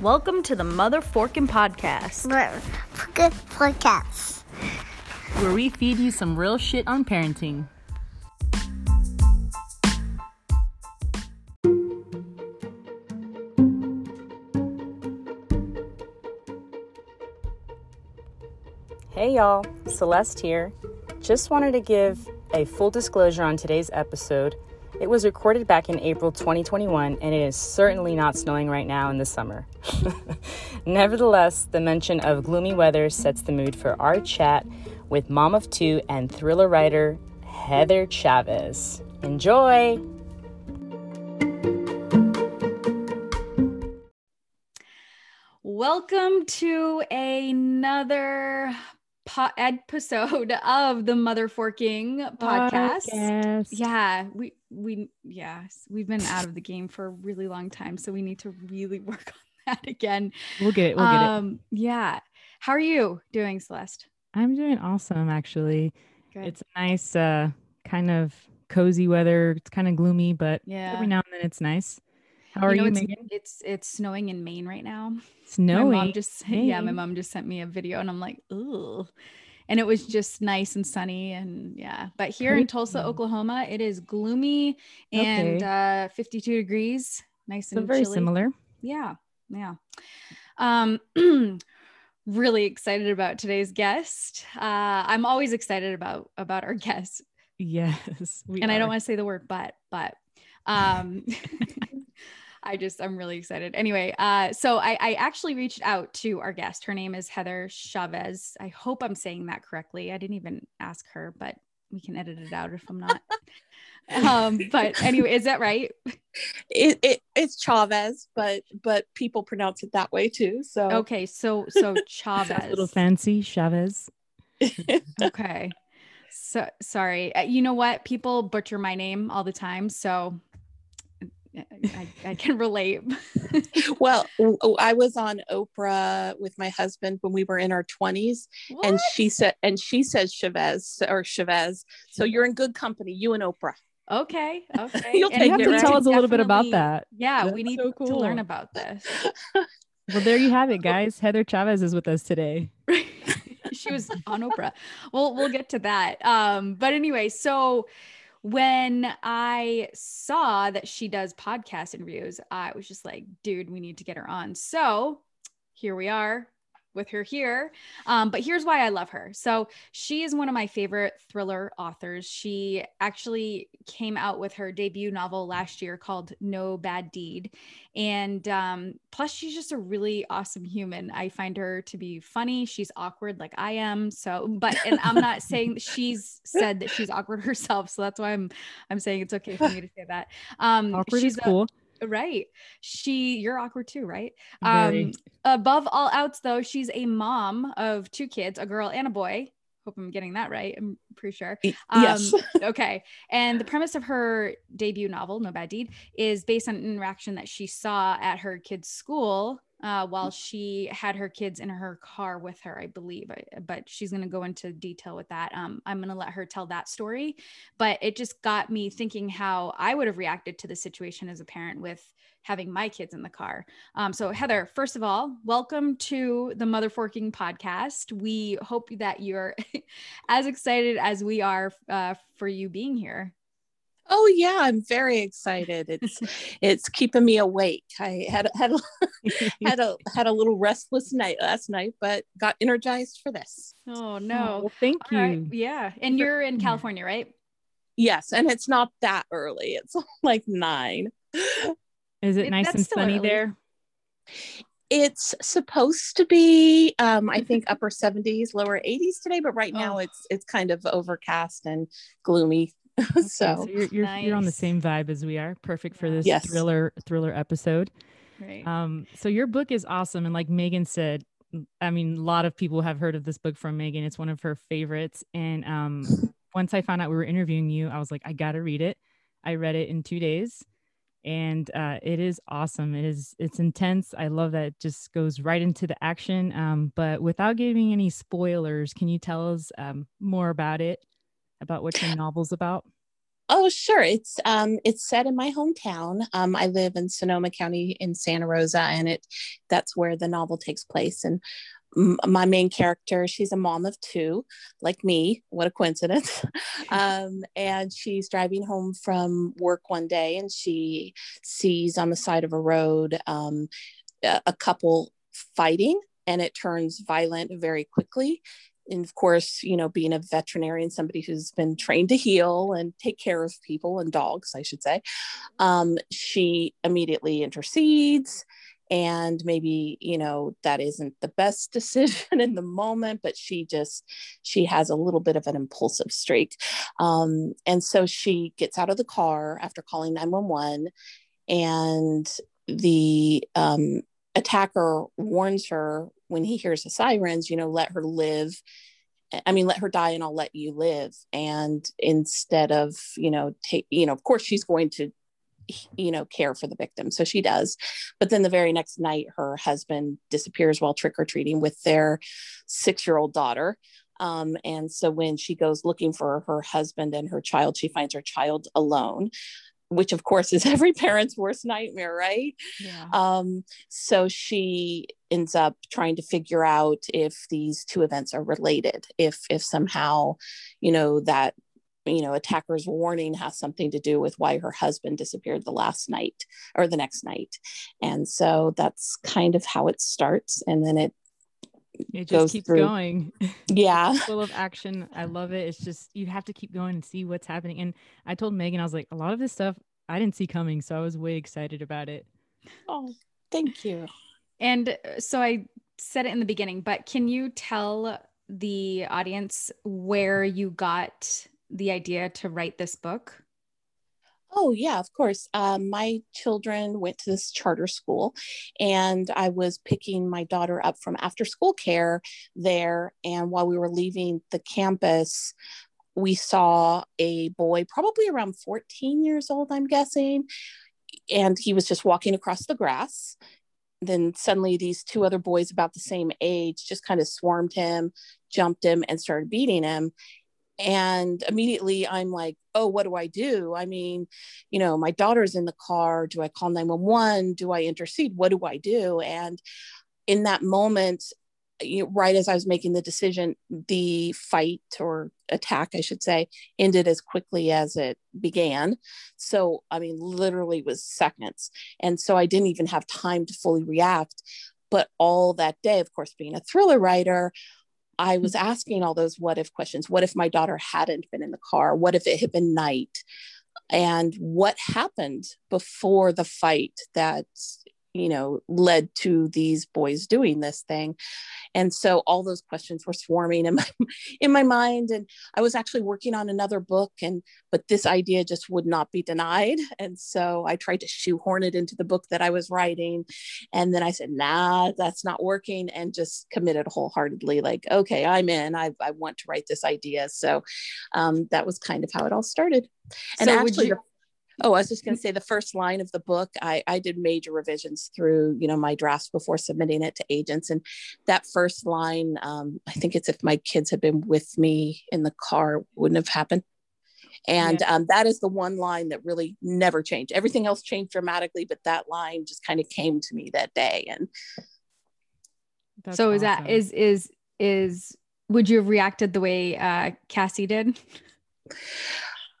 Welcome to the Mother Forking Podcast, Good podcast. where we feed you some real shit on parenting. Hey y'all, Celeste here. Just wanted to give a full disclosure on today's episode. It was recorded back in April 2021 and it is certainly not snowing right now in the summer. Nevertheless, the mention of gloomy weather sets the mood for our chat with mom of two and thriller writer Heather Chavez. Enjoy! Welcome to another po- episode of the Mother Forking Podcast. Podcast. Yeah, we we yes, we've been out of the game for a really long time, so we need to really work on that again. We'll get it. We'll get it. um, yeah. How are you doing, Celeste? I'm doing awesome, actually. Good. It's nice, uh, kind of cozy weather. It's kind of gloomy, but yeah. every now and then it's nice. How are know, you, it's, Megan? It's it's snowing in Maine right now. Snowing. My mom just yeah, my mom just sent me a video and I'm like, ooh. And it was just nice and sunny and yeah. But here in Tulsa, Oklahoma, it is gloomy and uh 52 degrees, nice so and very chilly. similar. Yeah. Yeah. Um really excited about today's guest. Uh I'm always excited about about our guests. Yes. and I don't want to say the word but, but um I just I'm really excited. Anyway, uh so I I actually reached out to our guest. Her name is Heather Chavez. I hope I'm saying that correctly. I didn't even ask her, but we can edit it out if I'm not. Um but anyway, is that right? it, it it's Chavez, but but people pronounce it that way too. So Okay, so so Chavez. a little fancy, Chavez. okay. So sorry. Uh, you know what? People butcher my name all the time, so I, I can relate. well, I was on Oprah with my husband when we were in our twenties, and she said, and she says Chavez or Chavez. So you're in good company, you and Oprah. Okay. Okay. You'll And take You have it, to right? tell us a little bit about that. Yeah, That's we need so to learn about this. Well, there you have it, guys. Heather Chavez is with us today. she was on Oprah. Well, we'll get to that. Um, but anyway, so when I saw that she does podcast interviews, I was just like, dude, we need to get her on. So here we are with her here. Um, but here's why I love her. So she is one of my favorite thriller authors. She actually came out with her debut novel last year called No Bad Deed. And um, plus, she's just a really awesome human. I find her to be funny. She's awkward like I am. So, but and I'm not saying she's said that she's awkward herself. So that's why I'm I'm saying it's okay for me to say that. Um, Awkward she's is a- cool. Right. She you're awkward too, right? Very. Um, above all outs, though, she's a mom of two kids, a girl and a boy. Hope I'm getting that right. I'm pretty sure. Um, yes. okay. And the premise of her debut novel, No Bad Deed, is based on an interaction that she saw at her kid's school uh, while she had her kids in her car with her, I believe. But she's going to go into detail with that. Um, I'm going to let her tell that story. But it just got me thinking how I would have reacted to the situation as a parent with having my kids in the car. Um, so, Heather, first of all, welcome to the Mother Forking podcast. We hope that you're as excited as we are uh, for you being here. Oh yeah, I'm very excited. It's it's keeping me awake. I had had a, had a had a little restless night last night, but got energized for this. Oh, Oh, no. well, thank All you. right. Yeah. And you're in California, right? Yes, and it's not that early. It's like nine. Is it It- nice and sunny early. there? It's supposed to be, um, I think, upper 70s, lower 80s today, but right now Oh. it's it's kind of overcast and gloomy. So so you're you're, you're on the same vibe as we are. Perfect for this Yes. thriller thriller episode. Right. Um, so your book is awesome, and like Megan said, I mean, a lot of people have heard of this book from Megan. It's one of her favorites, and um, once I found out we were interviewing you, I was like, I gotta read it. I read it in two days, and uh, it is awesome. It is it's intense. I love that it just goes right into the action. Um, but without giving any spoilers, can you tell us um, more about it, about what your novel's about? Oh, sure. It's um, it's set in my hometown. Um, I live in Sonoma County in Santa Rosa, and it that's where the novel takes place. And m- my main character, she's a mom of two, like me. What a coincidence! um, and she's driving home from work one day, and she sees on the side of a road um, a, a couple fighting, and it turns violent very quickly and of course, you know, being a veterinarian, somebody who's been trained to heal and take care of people and dogs, I should say, um, she immediately intercedes. And maybe, you know, that isn't the best decision in the moment, but she just, she has a little bit of an impulsive streak. Um, and so she gets out of the car after calling 911 and the um, attacker warns her when he hears the sirens, you know, let her live. I mean, let her die and I'll let you live. And instead of, you know, take, you know, of course she's going to, you know, care for the victim. So she does. But then the very next night, her husband disappears while trick or treating with their six year old daughter. Um, and so when she goes looking for her husband and her child, she finds her child alone which of course is every parent's worst nightmare, right? Yeah. Um, so she ends up trying to figure out if these two events are related, if if somehow, you know, that you know attacker's warning has something to do with why her husband disappeared the last night or the next night and so that's kind of how it starts and then it it just keeps through. going. Yeah. Full of action. I love it. It's just you have to keep going and see what's happening. And i told megan i was like a lot of this stuff i didn't see coming so i was way excited about it. Oh thank you. And uh, so i said it in the beginning but can you tell the audience where you got the idea to write this book Oh, yeah, of course. Um, my children went to this charter school, and I was picking my daughter up from after school care there. And while we were leaving the campus, we saw a boy, probably around 14 years old, I'm guessing. And he was just walking across the grass. Then suddenly, these two other boys, about the same age, just kind of swarmed him, jumped him, and started beating him and immediately i'm like oh what do i do? I mean you know my daughter's in the car. Do i call 911 do i intercede? What do i do? And in that moment you know, right as i was making the decision the fight or attack i should say ended as quickly as it began. So i mean literally was seconds. And so i didn't even have time to fully react. But all that day of course being a thriller writer I was asking all those what if questions. What if my daughter hadn't been in the car? What if it had been night? And what happened before the fight that you know led to these boys doing this thing. And so all those questions were swarming in my in my mind. And i was actually working on another book and but this idea just would not be denied. And so i tried to shoehorn it into the book that i was writing. And then i said nah that's not working and just committed wholeheartedly like okay i'm in. I, I want to write this idea. So um, that was kind of how it all started. And so actually you- Oh, I was just going to say the first line of the book, I, I did major revisions through, you know, my drafts before submitting it to agents. And that first line, um, I think it's if my kids had been with me in the car, wouldn't have happened. And yeah. um, that is the one line that really never changed. Everything else changed dramatically, but that line just kind of came to me that day. And That's so is awesome. that is is is would you have reacted the way uh, Cassie did?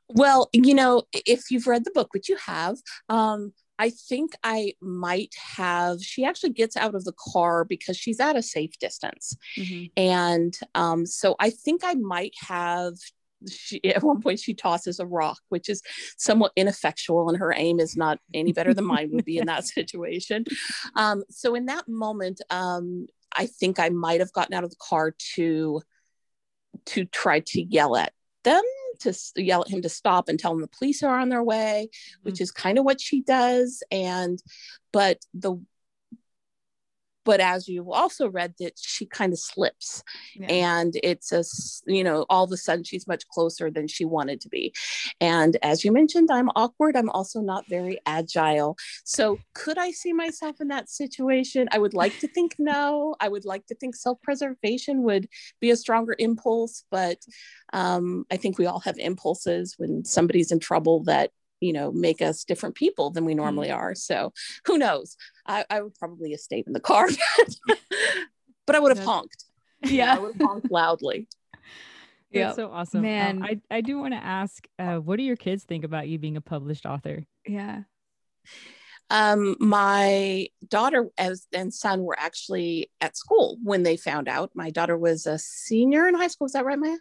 Well, you know, if you've read the book, which you have, um, I think I might have. She actually gets out of the car because she's at a safe distance. Mm-hmm. And um, so I think I might have. She, at one point, she tosses a rock, which is somewhat ineffectual, and her aim is not any better than mine would be in that situation. Um, so, in that moment, um, I think I might have gotten out of the car to to try to yell at them to yell at him to stop and tell him the police are on their way, mm-hmm. which is kind of what she does. And, but the, but as you also read that she kind of slips Yeah. and it's a you know all of a sudden she's much closer than she wanted to be. And as you mentioned i'm awkward i'm also not very agile. So could i see myself in that situation? I would like to think no. I would like to think self-preservation would be a stronger impulse but um, i think we all have impulses when somebody's in trouble that you know make us different people than we normally are so who knows i, I would probably have stayed in the car but i would have honked You know, Yeah. i would have honked loudly Yeah. So awesome. Um, Man. I, I do want to ask, uh, what do your kids think about you being a published author? Yeah. um, my daughter as and son were actually at school when they found out my daughter was a senior in high school is that right maya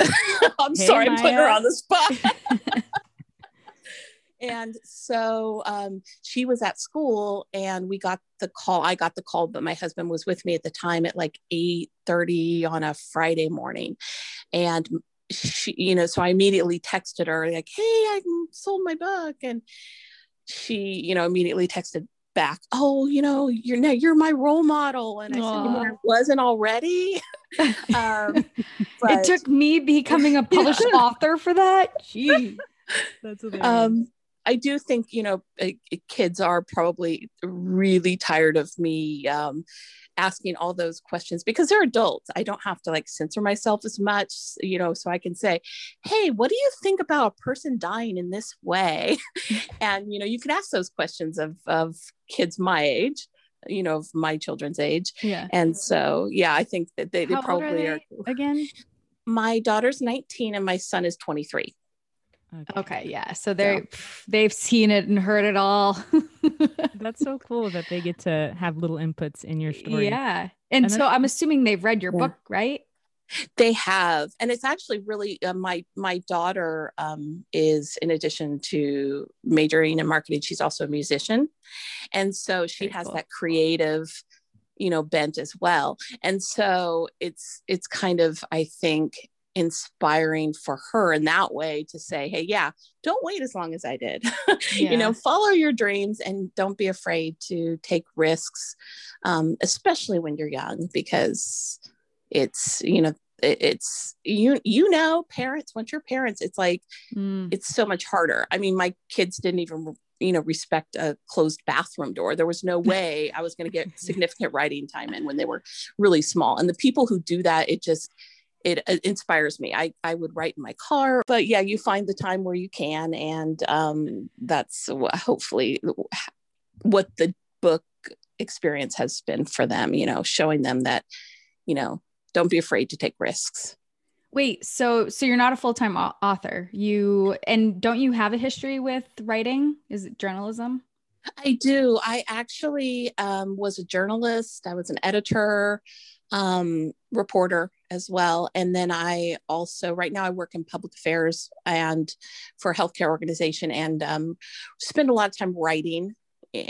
i'm Hey, sorry i'm putting her on the spot. And so um, she was at school and we got the call i got the call but my husband was with me at the time at like 8.30 on a friday morning. And she you know so i immediately texted her like hey i sold my book. And she you know immediately texted back oh you know you're now you're my role model and i said I wasn't already um, it took me becoming a published author for that. Gee. That's hilarious. um i do think you know uh, kids are probably really tired of me um asking all those questions because they're adults i don't have to like censor myself as much you know so i can say hey what do you think about a person dying in this way and you know you can ask those questions of of kids my age you know of my children's age Yeah. and so yeah i think that they, they How old are probably are, again? my daughter's 19 and my son is 23 Okay. Yeah. So they're they've seen it and heard it all. That's so cool that they get to have little inputs in your story. Yeah. And, And so I'm assuming they've read your Yeah. book, right? they have and it's actually really uh, my my daughter um, is in addition to majoring in marketing she's also a musician and so she Very has cool. that creative you know bent as well and so it's it's kind of i think inspiring for her in that way to say hey yeah don't wait as long as i did. You know follow your dreams and don't be afraid to take risks um, especially when you're young because it's you know it, it's you you know parents once you're parents it's like Mm. it's so much harder. I mean my kids didn't even you know respect a closed bathroom door. There was no way i was going to get significant writing time in when they were really small. And the people who do that it just it, it inspires me I, I would write in my car but yeah you find the time where you can and um, that's hopefully what the book experience has been for them you know showing them that you know don't be afraid to take risks Wait, so so you're not a full-time author. You and don't you have a history with writing? Is it journalism? I do. I actually um, was a journalist. I was an editor, um, reporter as well. And then I also, right now, I work in public affairs and for a healthcare organization and um, spend a lot of time writing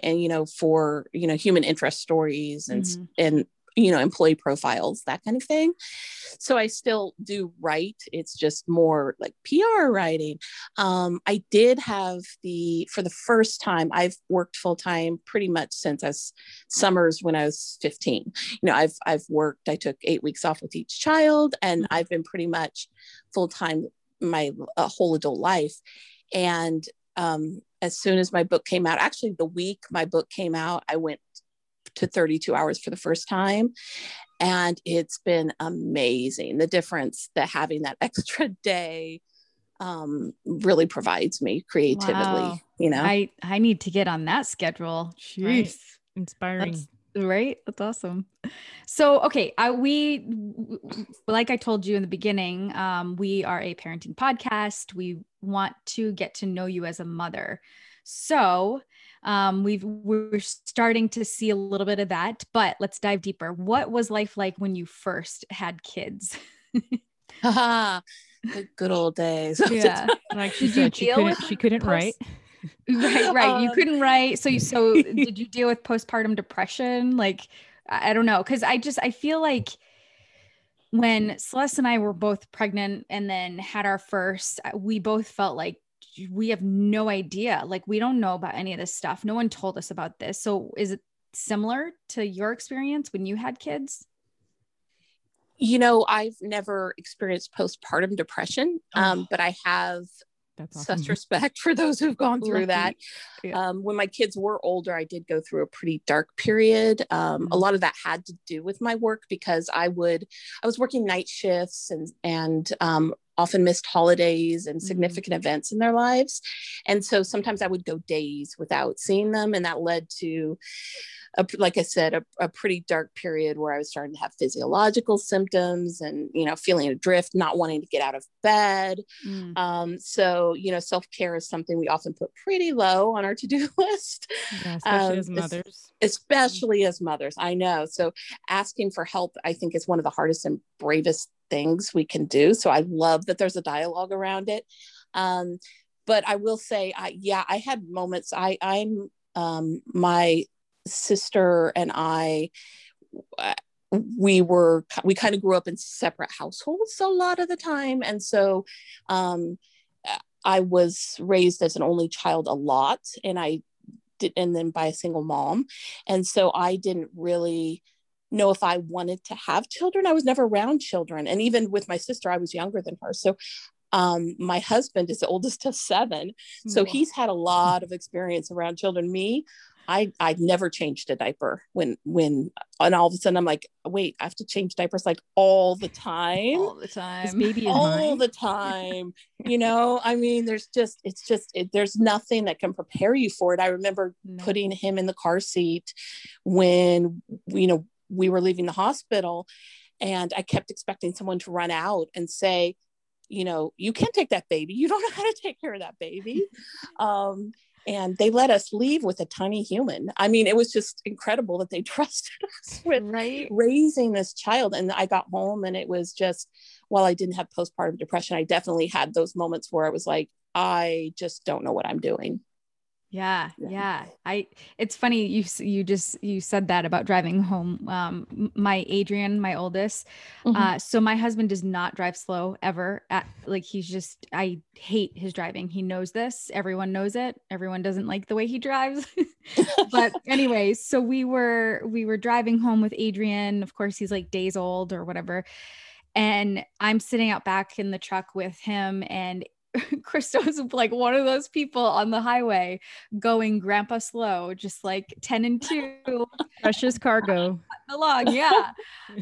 and, you know, for, you know, human interest stories and, Mhm. and, you know, employee profiles, that kind of thing. So I still do write. It's just more like PR writing. Um, I did have the, for the first time, I've worked full time pretty much since I was summers when I was 15. You know, I've, I've worked, I took eight weeks off with each child and I've been pretty much full time my uh, whole adult life. And um, as soon as my book came out, actually the week my book came out, I went to 32 hours for the first time. And it's been amazing. The difference that having that extra day um, really provides me creatively, Wow. you know? I I need to get on that schedule. Right. Jeez. Inspiring. That's right. That's awesome. So, okay, I we w- w- like I told you in the beginning, um, we are a parenting podcast. We want to get to know you as a mother. So, um, we've we're starting to see a little bit of that, but let's dive deeper. What was life like when you first had kids? The good old days. Yeah. like she Did you said, she couldn't, she couldn't post- write. right right you Um, couldn't write so you so did you deal with postpartum depression like i I don't know because i just i feel like when celeste and i were both pregnant and then had our first uh, we both felt like we have no idea like we don't know about any of this stuff no one told us about this so is it similar to your experience when you had kids? You know, I've never experienced postpartum depression, um, Oh. but I have awesome. such respect for those who've gone through that. Yeah. Um, when my kids were older, I did go through a pretty dark period. Um, a Mhm. lot of that had to do with my work because I would, I was working night shifts and and um, often missed holidays and significant events in their lives, and so sometimes I would go days without seeing them, and that led to. A, like I said, a, a pretty dark period where I was starting to have physiological symptoms and, you know, feeling adrift, not wanting to get out of bed, Mm. um, so, you know, self care is something we often put pretty low on our to do list, Yeah, especially um, as mothers. especially as mothers. I know. So, asking for help, I think, is one of the hardest and bravest things we can do. So, I love that there's a dialogue around it. Um, but I will say, I, yeah, I had moments. I, I'm, um, my sister and I, uh, we were we kind of grew up in separate households a lot of the time and so um i was raised as an only child a lot and i did and then by a single mom and so i didn't really know if i wanted to have children. I was never around children and even with my sister i was younger than her. So um my husband is the oldest of seven so Wow. he's had a lot of experience around children. Me i I've never changed a diaper when when and all of a sudden i'm like wait i have to change diapers like all the time? All the time. baby all the time. You know i mean there's just it's just it, there's nothing that can prepare you for it. I remember No. putting him in the car seat when you know we were leaving the hospital and i kept expecting someone to run out and say you know you can't take that baby. You don't know how to take care of that baby. Um, and they let us leave with a tiny human. I mean it was just incredible that they trusted us with right. raising this child. And i got home and it was just while i didn't have postpartum depression i definitely had those moments where i was like i just don't know what i'm doing Yeah, Yeah. yeah. I it's funny you you just you said that about driving home. Um my Adrian, my oldest. Mhm. Uh so my husband does not drive slow ever. At, like he's just I hate his driving. He knows this. Everyone knows it. Everyone doesn't like the way he drives. but anyways, so we were we were driving home with Adrian. Of course, he's like days old or whatever. And I'm sitting out back in the truck with him and Christo's like one of those people on the highway going grandpa slow, just like 10 and 2 Precious cargo. along. Yeah.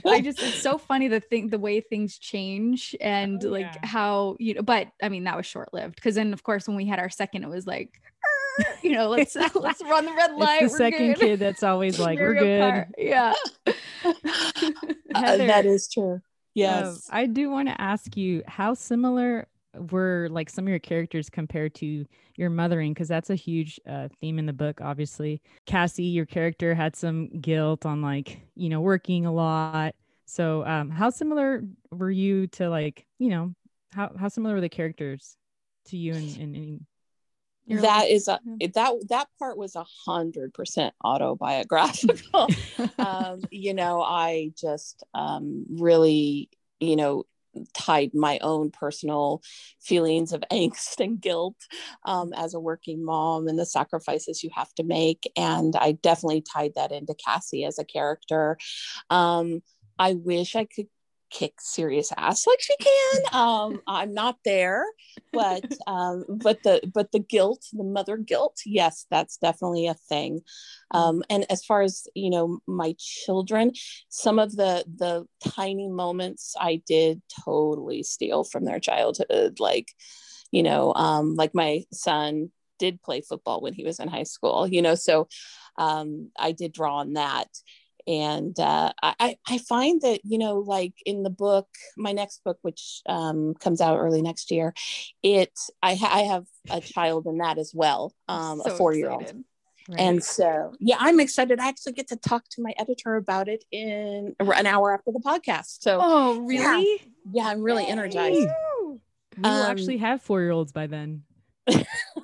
I just it's so funny the thing the way things change and Oh, like yeah. how you know, but I mean that was short lived because then of course when we had our second, it was like, you know, let's let's run the red light. It's the we're second good. kid that's always like, we're good. Kart. Yeah. Uh, that Heather, is true Um, yes I do want to ask you how similar were like some of your characters compared to your mothering because that's a huge uh, theme in the book obviously. Cassie your character had some guilt on like you know working a lot. So um how similar were you to like you know how how similar were the characters to you and and, and your that life? is a that that part was a hundred percent autobiographical. Um, you know i just um, really you know tied my own personal feelings of angst and guilt um, as a working mom and the sacrifices you have to make. And i definitely tied that into cassie as a character. Um, i wish i could kick serious ass like she can. Um, i'm not there but um, but the but the guilt the mother guilt yes that's definitely a thing. Um, and as far as you know my children some of the the tiny moments i did totally steal from their childhood like you know um, like my son did play football when he was in high school you know so um, i did draw on that and uh, I, I find that you know like in the book my next book which um, comes out early next year it I, ha- I have a child in that as well um, a four year old. Right. and so yeah i'm excited i actually get to talk to my editor about it in an hour after the podcast so Oh, really? yeah i'm really Yay. energized we will um, actually have four year olds by then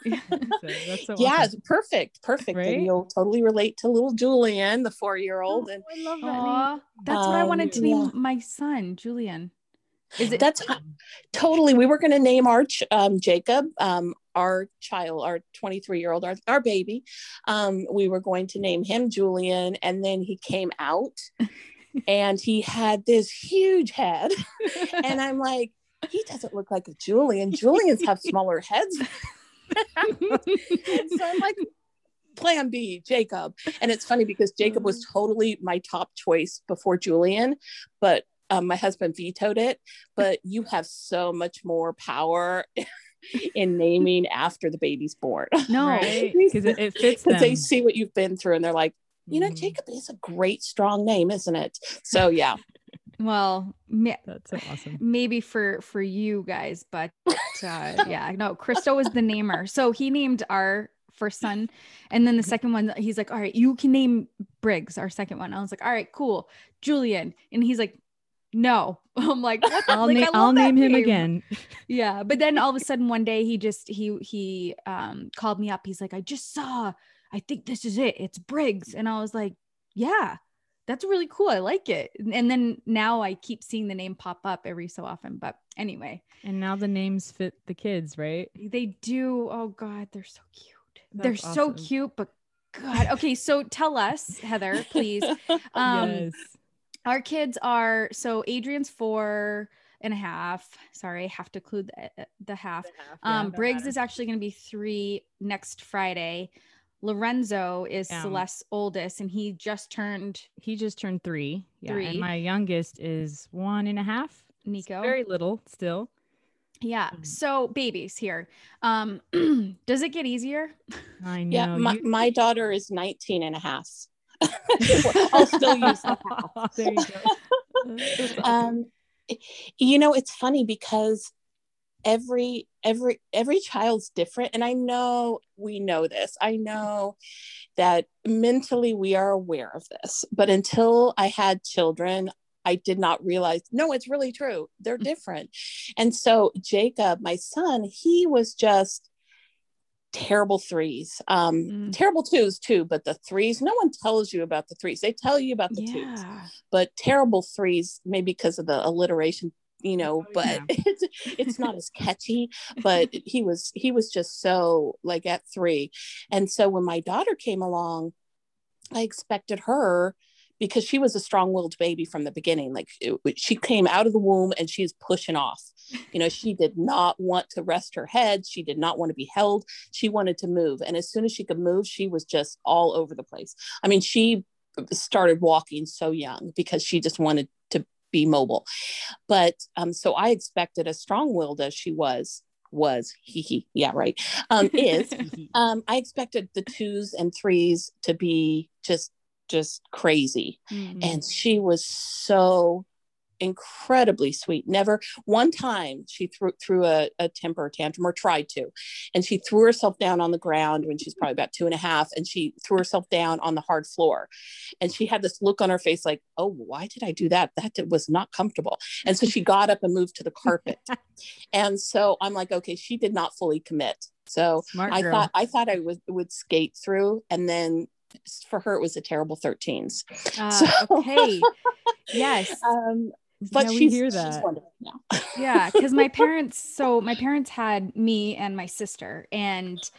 So that's so yeah awesome. perfect perfect Right? and you'll totally relate to little julian the four year old and I love that name. Aw, that's what I Um, wanted to yeah. name my son, Julian. Is it That's totally. We were going to name our ch- um, Jacob, um, our child, our 23 year old, our, our baby. Um, we were going to name him Julian, and then he came out, and he had this huge head, and I'm like, he doesn't look like a Julian. Julians have smaller heads. So I'm like, plan B, Jacob. And it's funny because Jacob was totally my top choice before Julian, but um, my husband vetoed it. But you have so much more power in naming after the baby's born. no? Because it, it fits them. Because they see what you've been through and they're like, you know, Mhm. Jacob is a great, strong name, isn't it? So, yeah. Well, ma- That's so awesome. maybe for for you guys, but uh, yeah, no. Christo was the namer, so he named our first son, and then the second one, he's like, "All right, you can name Briggs, our second one." I was like, "All right, cool, Julian," and he's like. No, I'm like, what I'll, like, na- I love I'll that name him name. again. yeah but then all of a sudden one day he just he he um called me up he's like i just saw i think this is it it's briggs and i was like yeah that's really cool i like it and then now i keep seeing the name pop up every so often but anyway. And now the names fit the kids, right? they do oh god they're so cute. They're That's so cute but god okay so tell us heather please um yes. our kids are so adrian's four and a half sorry i have to include the, the half. Um briggs is actually going to be three next friday lorenzo is Yeah. celeste's oldest and he just turned He just turned three. Yeah. Three. And my youngest is one and a half. It's nico Very little still. yeah Mhm. so babies here um does it get easier I know. Yeah. My, you- my daughter is 19 and a half. I'll still use the half. there you go. Awesome. um you know it's funny because every every every child's different. And i know we know this. I know that mentally we are aware of this but until i had children i did not realize no it's really true. They're different. And so jacob my son he was just terrible threes um Mm. terrible twos too but the threes no one tells you about the threes. They tell you about the twos but terrible threes maybe because of the alliteration you know but yeah. it's it's not as catchy but he was he was just so like at three. And so when my daughter came along i expected her because she was a strong-willed baby from the beginning like it, she came out of the womb and she's pushing off. You know she did not want to rest her head. She did not want to be held. She wanted to move. And as soon as she could move she was just all over the place. I mean she started walking so young because she just wanted to be mobile but um so i expected as strong-willed as she was was he he yeah right um is um i expected the twos and threes to be just just crazy Mm. and she was so incredibly sweet. Never one time she threw threw a, a temper tantrum or tried to and she threw herself down on the ground when she's probably about two and a half and she threw herself down on the hard floor. And she had this look on her face like oh why did i do that? That was not comfortable. And so she got up and moved to the carpet. And so i'm like okay she did not fully commit. So I thought I thought I would would skate through, and then for her it was a terrible 13s. Uh, So- okay. Yes. Um, but Yeah, she's, hear she's that. wonderful now. yeah because my parents so my parents had me and my sister and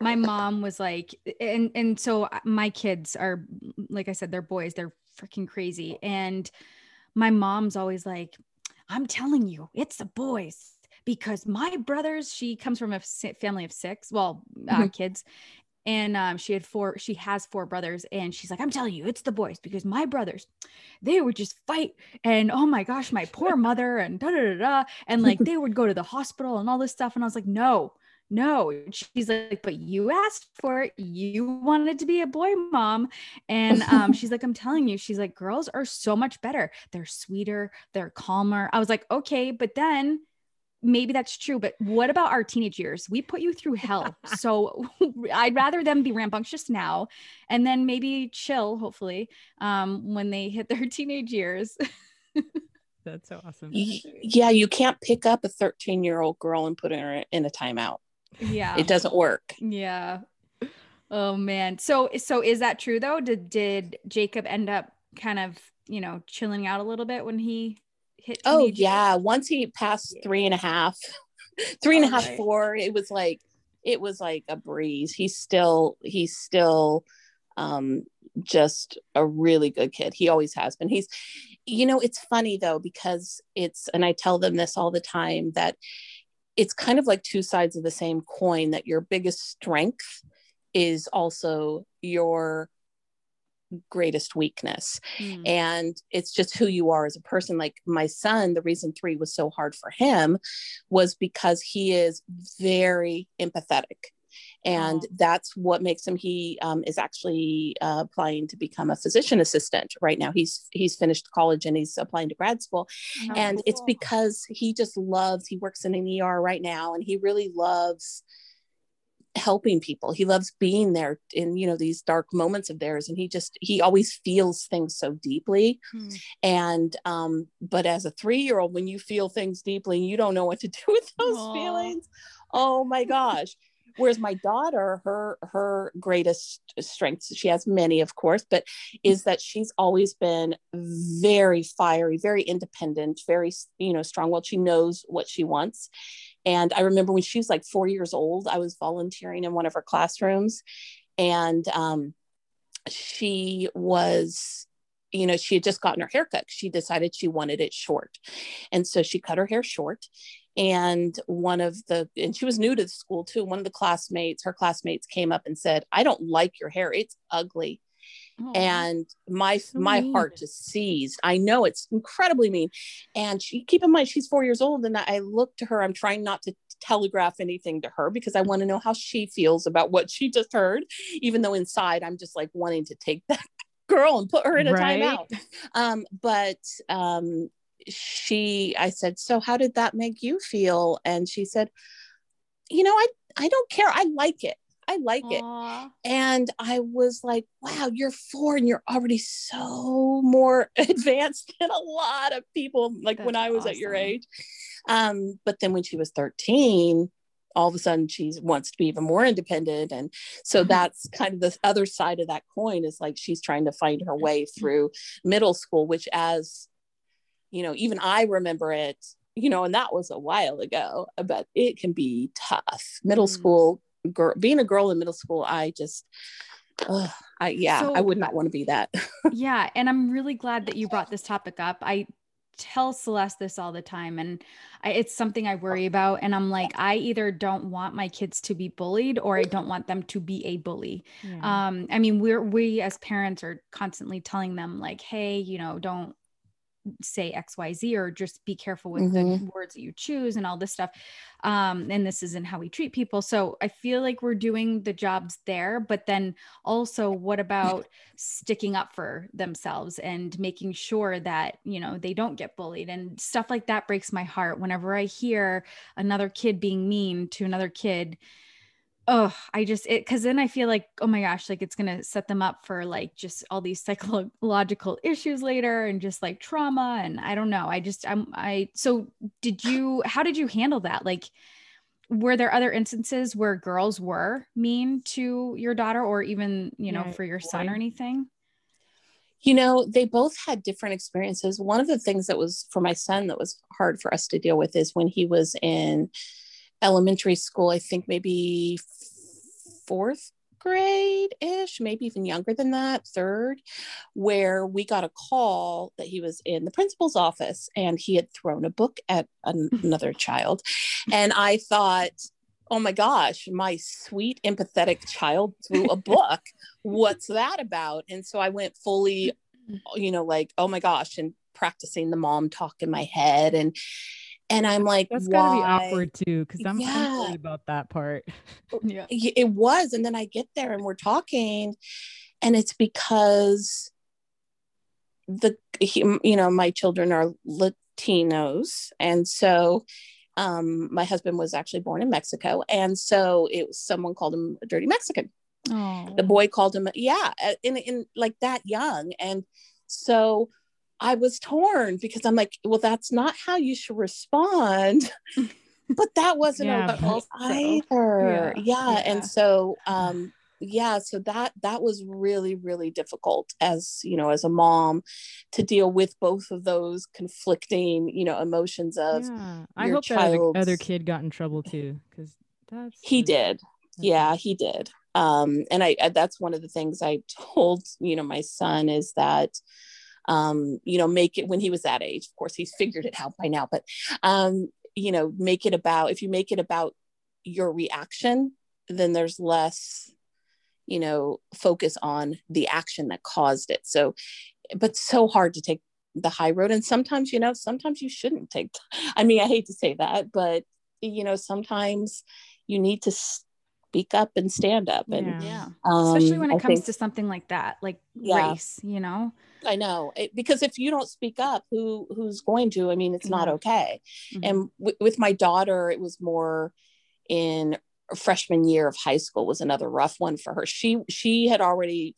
my mom was like and and so my kids are like i said they're boys they're freaking crazy and my mom's always like i'm telling you it's the boys because my brothers she comes from a family of six well uh, kids and um, she had four she has four brothers and she's like i'm telling you it's the boys because my brothers they would just fight and oh my gosh my poor mother and da da da da and like they would go to the hospital and all this stuff and i was like no no And she's like but you asked for it. You wanted to be a boy mom and um, she's like i'm telling you she's like girls are so much better. They're sweeter they're calmer. I was like okay but then maybe that's true but what about our teenage years? We put you through hell. So i'd rather them be rambunctious now and then maybe chill hopefully um, when they hit their teenage years. That's so awesome. Yeah, you can't pick up a 13 year old girl and put her in a timeout. yeah. It doesn't work. yeah. Oh man. So so is that true though? Did did jacob end up kind of you know chilling out a little bit when he hit Oh yeah. Once he passed Yeah. three and a half, three and a half, Okay. four, it was like it was like a breeze. He's still he's still um just a really good kid. He always has been. He's you know, it's funny though, because it's and I tell them this all the time that it's kind of like two sides of the same coin that your biggest strength is also your greatest weakness. Hmm. and it's just who you are as a person. Like my son the reason three was so hard for him was because he is very empathetic. And Oh. that's what makes him he um, is actually uh, applying to become a physician assistant right now. He's he's finished college and he's applying to grad school. Oh, and it's because he just loves he works in an er right now and he really loves helping people. He loves being there in you know these dark moments of theirs and he just he always feels things so deeply. Hmm. and um but as a three-year-old when you feel things deeply and you don't know what to do with those Aw. feelings. Oh my gosh. Whereas my daughter her her greatest strengths she has many of course but is that she's always been very fiery very independent very you know strong-willed she knows what she wants and i remember when she was like four years old i was volunteering in one of her classrooms. And um, she was you know she had just gotten her hair cut. She decided she wanted it short. And so she cut her hair short. And one of the and she was new to the school too. One of the classmates her classmates came up and said i don't like your hair. It's ugly And my So my mean. heart just seized. I know it's incredibly mean. And she keep in mind she's four years old and i look to her. I'm trying not to telegraph anything to her because i want to know how she feels about what she just heard even though inside i'm just like wanting to take that girl and put her in a Right? timeout. Um but um she i said so how did that make you feel? And she said you know i i don't care. I like it i like it and I was like, wow, you're four and you're already so more advanced than a lot of people, like when I was at your age. Um, but then when she was 13, all of a sudden she wants to be even more independent. And so that's kind of the other side of that coin is like she's trying to find her way through middle school, which as you know, even I remember it, you know, and that was a while ago, but it can be tough. Middle Mm. school girl being a girl in middle school, I just ugh, I yeah, So- I would not want to be that. yeah and i'm really glad that you brought this topic up i tell celeste this all the time and I, it's something i worry about and i'm like i either don't want my kids to be bullied or i don't want them to be a bully Yeah. um i mean we're we as parents are constantly telling them like hey you know don't say xyz or just be careful with the words that you choose and all this stuff um and this isn't how we treat people. So i feel like we're doing the jobs there but then also what about sticking up for themselves and making sure that you know they don't get bullied? And stuff like that breaks my heart whenever i hear another kid being mean to another kid oh i just it because then i feel like oh my gosh like it's gonna set them up for like just all these psychological issues later and just like trauma and i don't know i just i'm i so did you how did you handle that? Like were there other instances where girls were mean to your daughter or even you know for your son or anything? You know, they both had different experiences. One of the things that was for my son that was hard for us to deal with is when he was in elementary school, I think maybe fourth grade ish, maybe even younger than that, third, where we got a call that he was in the principal's office and he had thrown a book at an- another child. And I thought, oh my gosh, my sweet, empathetic child threw a book. What's that about? And so I went fully, mm. you know, like, oh my gosh, and practicing the mom talk in my head. And and I'm like, That's gotta be awkward too, because I'm, Yeah. about that part. yeah it was and then i get there and we're talking and it's because the he, you know my children are latinos and so um my husband was actually born in mexico and so it was someone called him a dirty mexican oh the boy called him yeah in, in like that young and so i was torn because i'm like well that's not how you should respond. But that wasn't Yeah, okay also- either. Yeah, yeah, yeah. and so um yeah so that that was really really difficult as you know as a mom to deal with both of those conflicting you know emotions of i hope that other, kid got in trouble too because that's he did. yeah he did. Um and I, I that's one of the things i told you know my son is that um you know make it when he was that age of course he's figured it out by now but um you know make it about if you make it about your reaction then there's less you know focus on the action that caused it. So but so hard to take the high road and sometimes you know sometimes you shouldn't take i mean i hate to say that but you know sometimes you need to speak up and stand up and yeah um, especially when it I comes think, to something like that like yeah. race you know i know it, because if you don't speak up who who's going to i mean it's not okay mm-hmm. and w- with my daughter it was more in freshman year of high school was another rough one for her. She she had already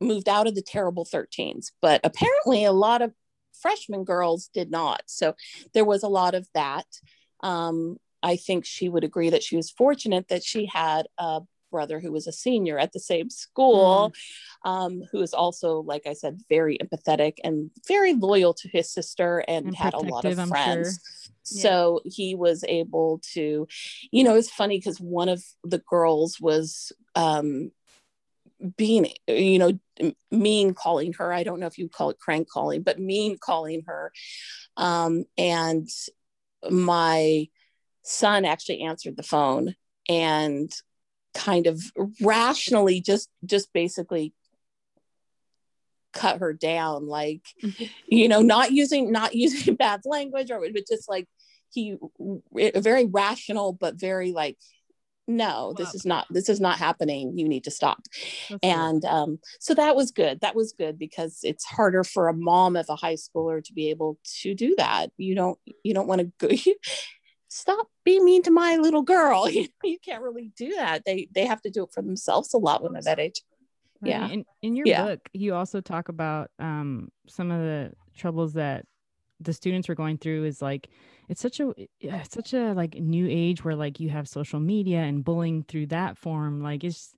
moved out of the terrible 13s, but apparently a lot of freshman girls did not. So there was a lot of that. Um, I think she would agree that she was fortunate that she had a brother who was a senior at the same school, mm. um, who is also, like I said, very empathetic and very loyal to his sister and, and had a lot of friends. Sure. So yeah. he was able to, you know, it's funny because one of the girls was um, being, you know, mean calling her. I don't know if you call it crank calling, but mean calling her. Um, and my son actually answered the phone and kind of rationally just just basically cut her down like you know not using not using bad language or but just like he very rational but very like no this is not this is not happening. You need to stop. That's and um, so that was good. That was good because it's harder for a mom of a high schooler to be able to do that. You don't you don't want to go stop being mean to my little girl. You, you can't really do that. They they have to do it for themselves a lot when they're that age. Right. yeah. In, in your yeah. book you also talk about um, some of the troubles that the students were going through is like it's such a it's such a like new age where like you have social media and bullying through that form. Like it's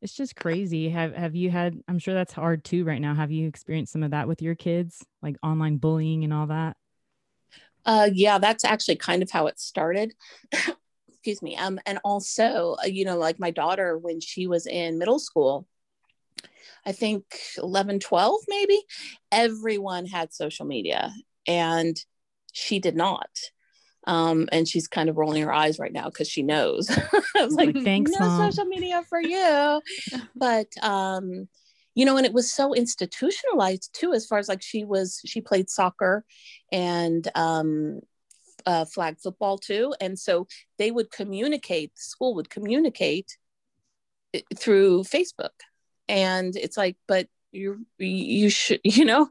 it's just crazy. Have have you had i'm sure that's hard too right now. Have you experienced some of that with your kids? Like online bullying and all that uh yeah that's actually kind of how it started excuse me um and also uh, you know like my daughter when she was in middle school I think 11, 12, maybe, everyone had social media and she did not um, and she's kind of rolling her eyes right now because she knows. I was like, "Thanks, no Mom. social media for you," but um, you know, and it was so institutionalized too, as far as like she was, she played soccer and um, uh, flag football too, and so they would communicate. The school would communicate eh, through Facebook, and it's like, but you you should you know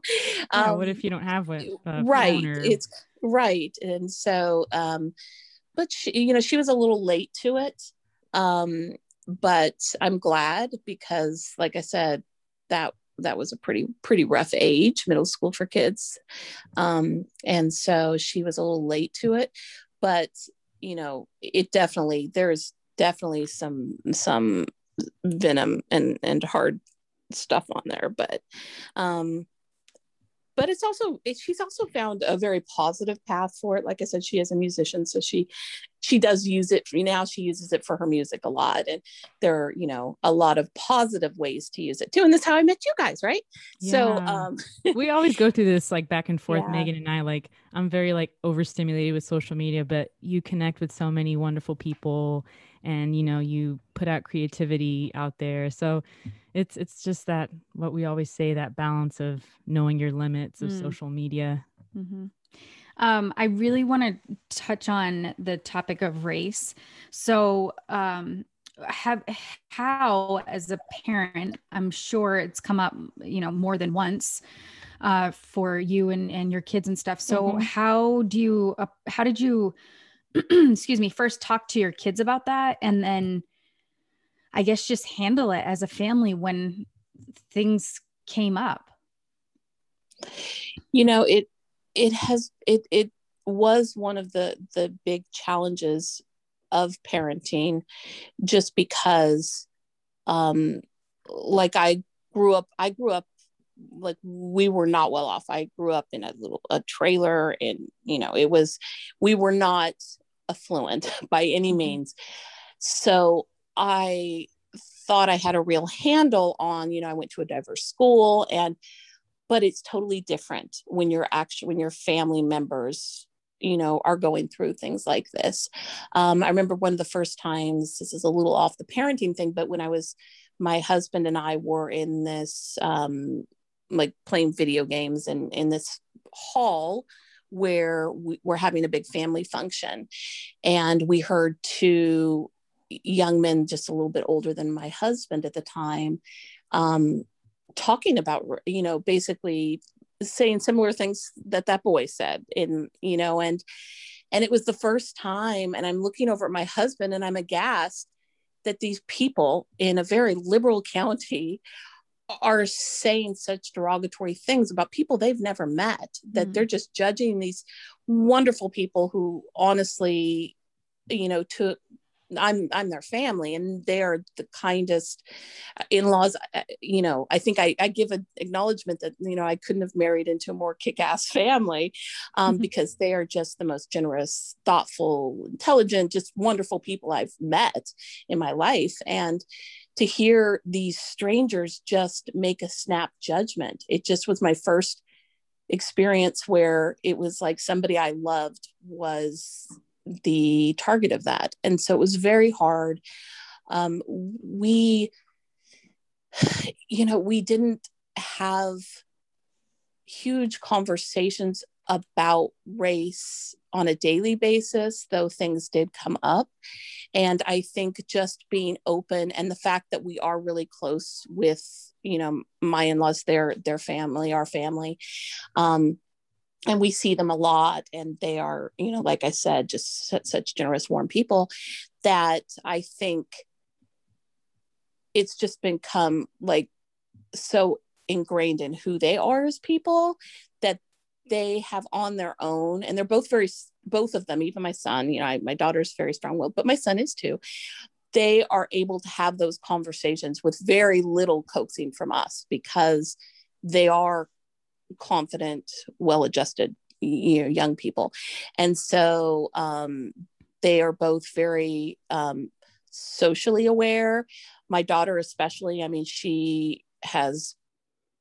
yeah, um, what if you don't have one right or... it's right and so um but she, you know she was a little late to it um but i'm glad because like i said that that was a pretty pretty rough age middle school for kids. Um and so she was a little late to it but you know it definitely there's definitely some some venom and and hard stuff on there but um but it's also it, she's also found a very positive path for it like i said she is a musician so she she does use it now she uses it for her music a lot and there are you know a lot of positive ways to use it too and that's how i met you guys right yeah. so um we always go through this like back and forth yeah. megan and i like i'm very like overstimulated with social media but you connect with so many wonderful people and you know you put out creativity out there so it's it's just that what we always say that balance of knowing your limits of mm. social media mm-hmm. um, i really want to touch on the topic of race so um, have how as a parent i'm sure it's come up you know more than once uh, for you and, and your kids and stuff so mm-hmm. how do you uh, how did you excuse me, first talk to your kids about that and then I guess just handle it as a family when things came up? You know, it it has it it was one of the the big challenges of parenting just because um like i grew up i grew up like we were not well off i grew up in a little a trailer and you know it was we were not affluent by any Mm-hmm. means so i thought i had a real handle on you know i went to a diverse school and but it's totally different when you're actually when your family members you know are going through things like this um, i remember one of the first times this is a little off the parenting thing but when i was my husband and i were in this um, like playing video games and in this hall where we were having a big family function. And we heard two young men just a little bit older than my husband at the time um, talking about you know basically saying similar things that that boy said in you know and and it was the first time and i'm looking over at my husband and i'm aghast that these people in a very liberal county are saying such derogatory things about people they've never met that Mhm. they're just judging these wonderful people who honestly you know took I'm I'm their family and they are the kindest in-laws uh, you know I think I, I give an acknowledgement that you know I couldn't have married into a more kick-ass family um, Mhm. because they are just the most generous thoughtful intelligent just wonderful people I've met in my life and to hear these strangers just make a snap judgment it just was my first experience where it was like somebody I loved was the target of that. And so it was very hard. Um, we, you know, we didn't have huge conversations about race on a daily basis, though things did come up. And I think just being open and the fact that we are really close with, you know, my in-laws, their their family, our family, um, and we see them a lot and they are you know like i said just such, such generous warm people that i think it's just become like so ingrained in who they are as people they have on their own and they're both very both of them even my son you know I, my daughter's very strong-willed but my son is too. They are able to have those conversations with very little coaxing from us because they are confident well-adjusted you know young people. And so um, they are both very um, socially aware. My daughter especially i mean she has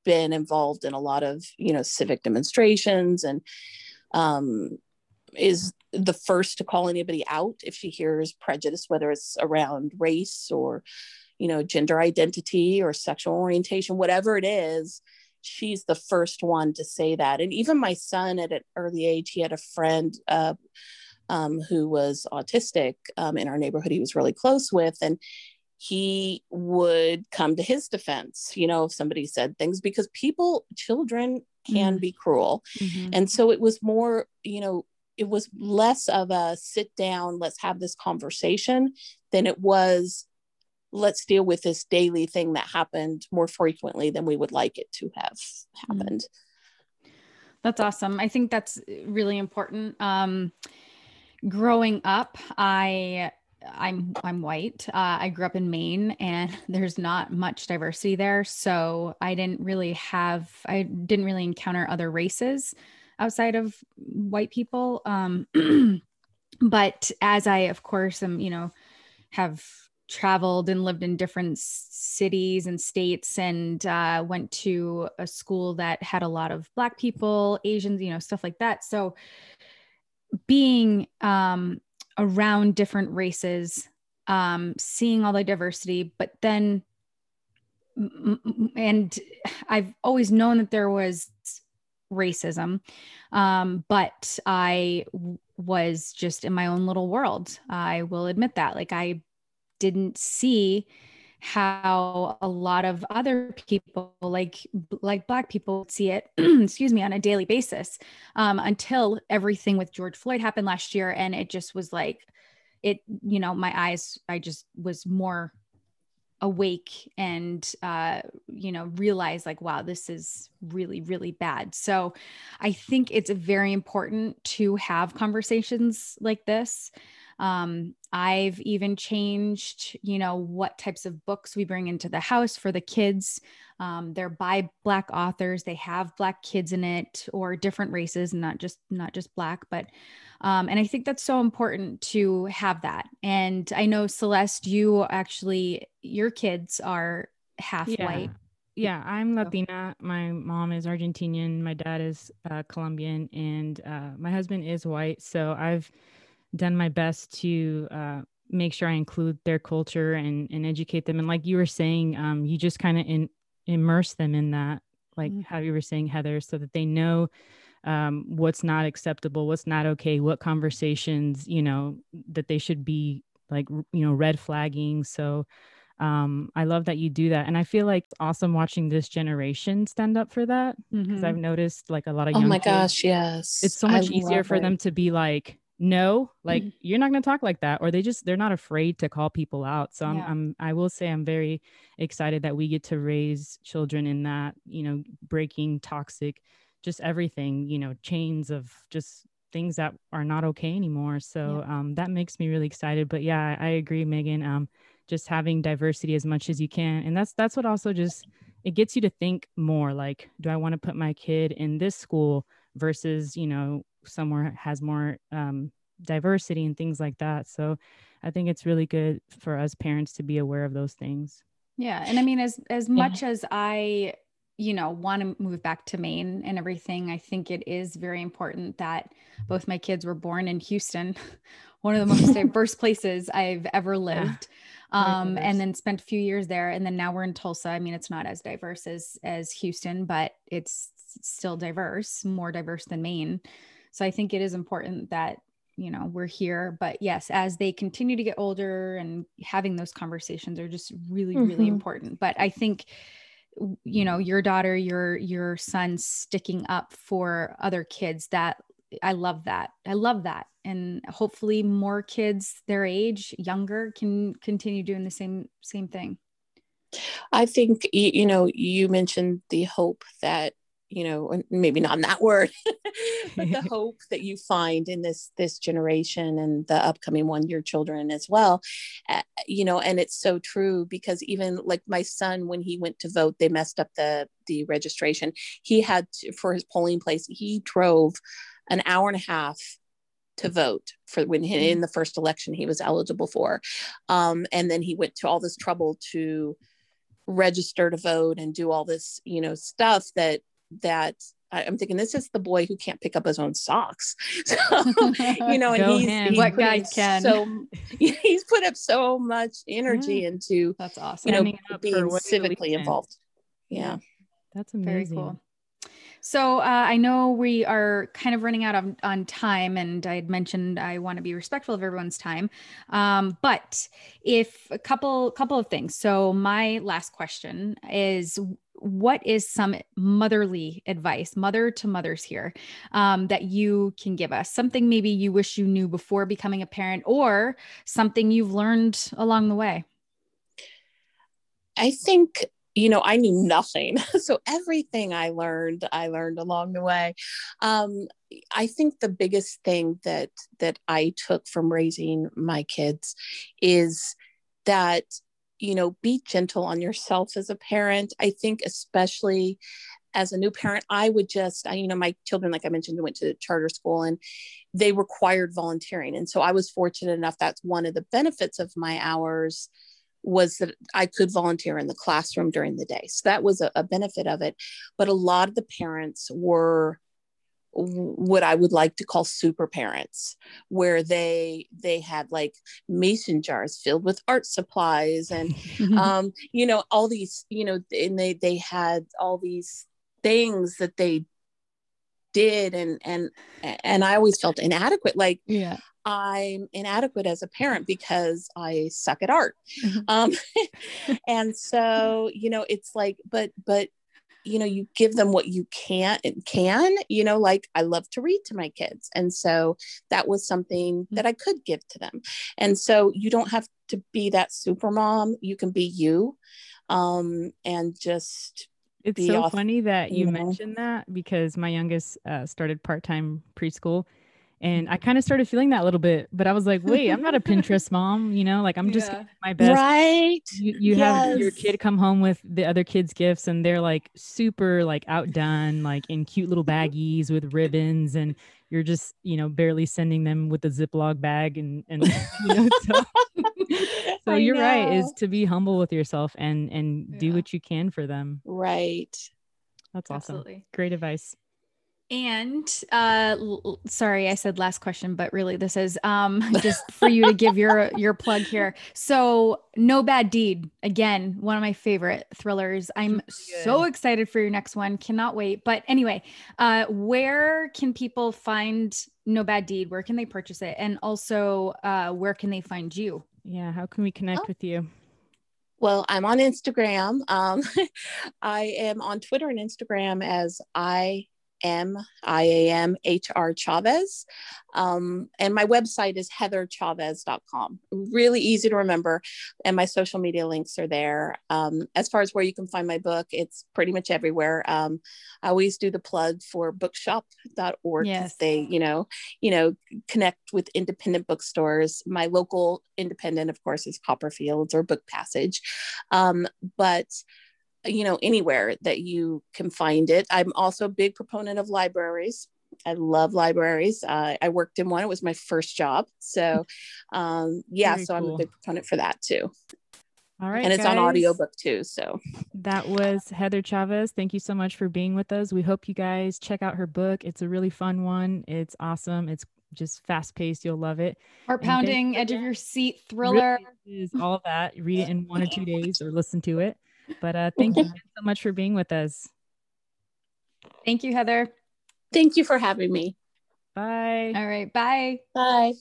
been involved in a lot of you know civic demonstrations and um, is the first to call anybody out if she hears prejudice whether it's around race or you know gender identity or sexual orientation whatever it is she's the first one to say that. And even my son at an early age, he had a friend uh, um, who was autistic um, in our neighborhood he was really close with. And he would come to his defense, you know, if somebody said things because people, children can Mm. be cruel. Mhm. And so it was more, you know, it was less of a sit down, let's have this conversation than it was let's deal with this daily thing that happened more frequently than we would like it to have happened. That's awesome. I think that's really important. Um, growing up, I I'm I'm white. Uh, I grew up in Maine, and there's not much diversity there, so I didn't really have I didn't really encounter other races outside of white people. Um, but as I, of course, am you know have traveled and lived in different cities and states and uh, went to a school that had a lot of black people asians you know stuff like that so being um, around different races um, seeing all the diversity but then and i've always known that there was racism um, but i was just in my own little world. I will admit that like i didn't see how a lot of other people like like black people see it excuse me on a daily basis um, until everything with george floyd happened last year and it just was like it you know my eyes i just was more awake and uh you know realize like wow this is really really bad. So i think it's very important to have conversations like this Um, I've even changed, you know, what types of books we bring into the house for the kids. Um, they're by black authors. They have black kids in it or different races, not just not just black, but um, and I think that's so important to have that. And I know Celeste, you actually your kids are half yeah. white. Yeah, I'm Latina. My mom is Argentinian. My dad is uh, Colombian, and uh, my husband is white. So I've done my best to uh, make sure I include their culture and, and educate them. And like you were saying, um, you just kind of in, immerse them in that, like mm-hmm. how you were saying, Heather, so that they know um, what's not acceptable, what's not okay, what conversations, you know, that they should be like, you know, red flagging. So um, I love that you do that. And I feel like it's awesome watching this generation stand up for that because mm-hmm. I've noticed like a lot of Oh my kids, gosh, yes. It's so much I easier for it. them to be like, no like mm-hmm. you're not going to talk like that or they just they're not afraid to call people out so I'm, yeah. I'm i will say i'm very excited that we get to raise children in that you know breaking toxic just everything you know chains of just things that are not okay anymore so yeah. um, that makes me really excited but yeah i, I agree megan um, just having diversity as much as you can and that's that's what also just it gets you to think more like do i want to put my kid in this school versus you know somewhere has more um, diversity and things like that. So I think it's really good for us parents to be aware of those things. Yeah. And I mean, as, as yeah. much as I, you know, want to move back to Maine and everything, I think it is very important that both my kids were born in Houston, one of the most diverse places I've ever lived. Yeah. Um, and then spent a few years there. And then now we're in Tulsa. I mean, it's not as diverse as, as Houston, but it's still diverse, more diverse than Maine. So I think it is important that, you know, we're here. But yes, as they continue to get older and having those conversations are just really, mm-hmm. really important. But I think you know your daughter your your son sticking up for other kids that i love that i love that and hopefully more kids their age younger can continue doing the same same thing i think you know you mentioned the hope that you know maybe not in that word but the hope that you find in this this generation and the upcoming one your children as well. Uh, you know and it's so true because even like my son when he went to vote they messed up the the registration. He had to, for his polling place he drove an hour and a half to vote for when he, in mm-hmm. the first election he was eligible for. Um, and then he went to all this trouble to register to vote and do all this you know stuff that that I'm thinking this is the boy who can't pick up his own socks. So, you know, and he's, he's what guy can. So he's put up so much energy yeah. into that's awesome. You know, being civically involved. Yeah. That's amazing. Very cool. So uh, I know we are kind of running out of on time, and I had mentioned I want to be respectful of everyone's time. Um, but if a couple couple of things. So my last question is what is some motherly advice, mother to mothers here, um, that you can give us? Something maybe you wish you knew before becoming a parent, or something you've learned along the way? I think you know i knew nothing so everything i learned i learned along the way um, i think the biggest thing that that i took from raising my kids is that you know be gentle on yourself as a parent. I think especially as a new parent i would just I, you know my children like i mentioned went to charter school and they required volunteering. And so i was fortunate enough that's one of the benefits of my hours was that i could volunteer in the classroom during the day. So that was a, a benefit of it. But a lot of the parents were what I would like to call super parents, where they they had like mason jars filled with art supplies and um, you know all these you know and they they had all these things that they did and and and I always felt inadequate. Like yeah. I'm inadequate as a parent because I suck at art. um, and so, you know, it's like, but, but you know you give them what you can and can you know like i love to read to my kids. And so that was something that i could give to them. And so you don't have to be that super mom you can be you um and just it's so off, funny that you, you know. mentioned that because my youngest uh, started part-time preschool And I kind of started feeling that a little bit, but I was like, wait, I'm not a Pinterest mom, you know, like I'm just Yeah. my best. Right. You, you have your kid come home with the other kids' gifts, and they're like super like outdone, like in cute little baggies with ribbons, and you're just you know barely sending them with a Ziploc bag, and and you know, so, so you're right, is to be humble with yourself and and do what you can for them. Right. That's awesome. Absolutely. Great advice. And uh l- l- sorry, I said last question, but really this is um just for you to give your your plug here. So, No Bad Deed, again, one of my favorite thrillers. I'm Really so excited for your next one. Cannot wait. But anyway, uh where can people find No Bad Deed? Where can they purchase it? And also, uh where can they find you? Yeah. How can we connect Oh. with you? Well, I'm on Instagram. Um, I am on Twitter and Instagram as I M I A M H R Chavez. Um, and my website is heatherchavez.com. Really easy to remember. And my social media links are there. Um, as far as where you can find my book, it's pretty much everywhere. Um, I always do the plug for bookshop.org. Yes. They, you know, you know, connect with independent bookstores. My local independent, of course, is Copperfields or Book Passage. Um, but you know, anywhere that you can find it. I'm also a big proponent of libraries. I love libraries. Uh, I worked in one. It was my first job. So, um, yeah, Very so I'm a big proponent for that too. All right. and it's on audiobook too. So, That was Heather Chavez. Thank you so much for being with us. We hope you guys check out her book. It's a really fun one. It's awesome. It's just fast paced. You'll love it. Heart pounding, edge of your seat Really thriller. is all of that. Read it in one or two days or listen to it. But uh, thank you so much for being with us. Thank you, Heather. Thank you for having me. Bye. All right. Bye. Bye.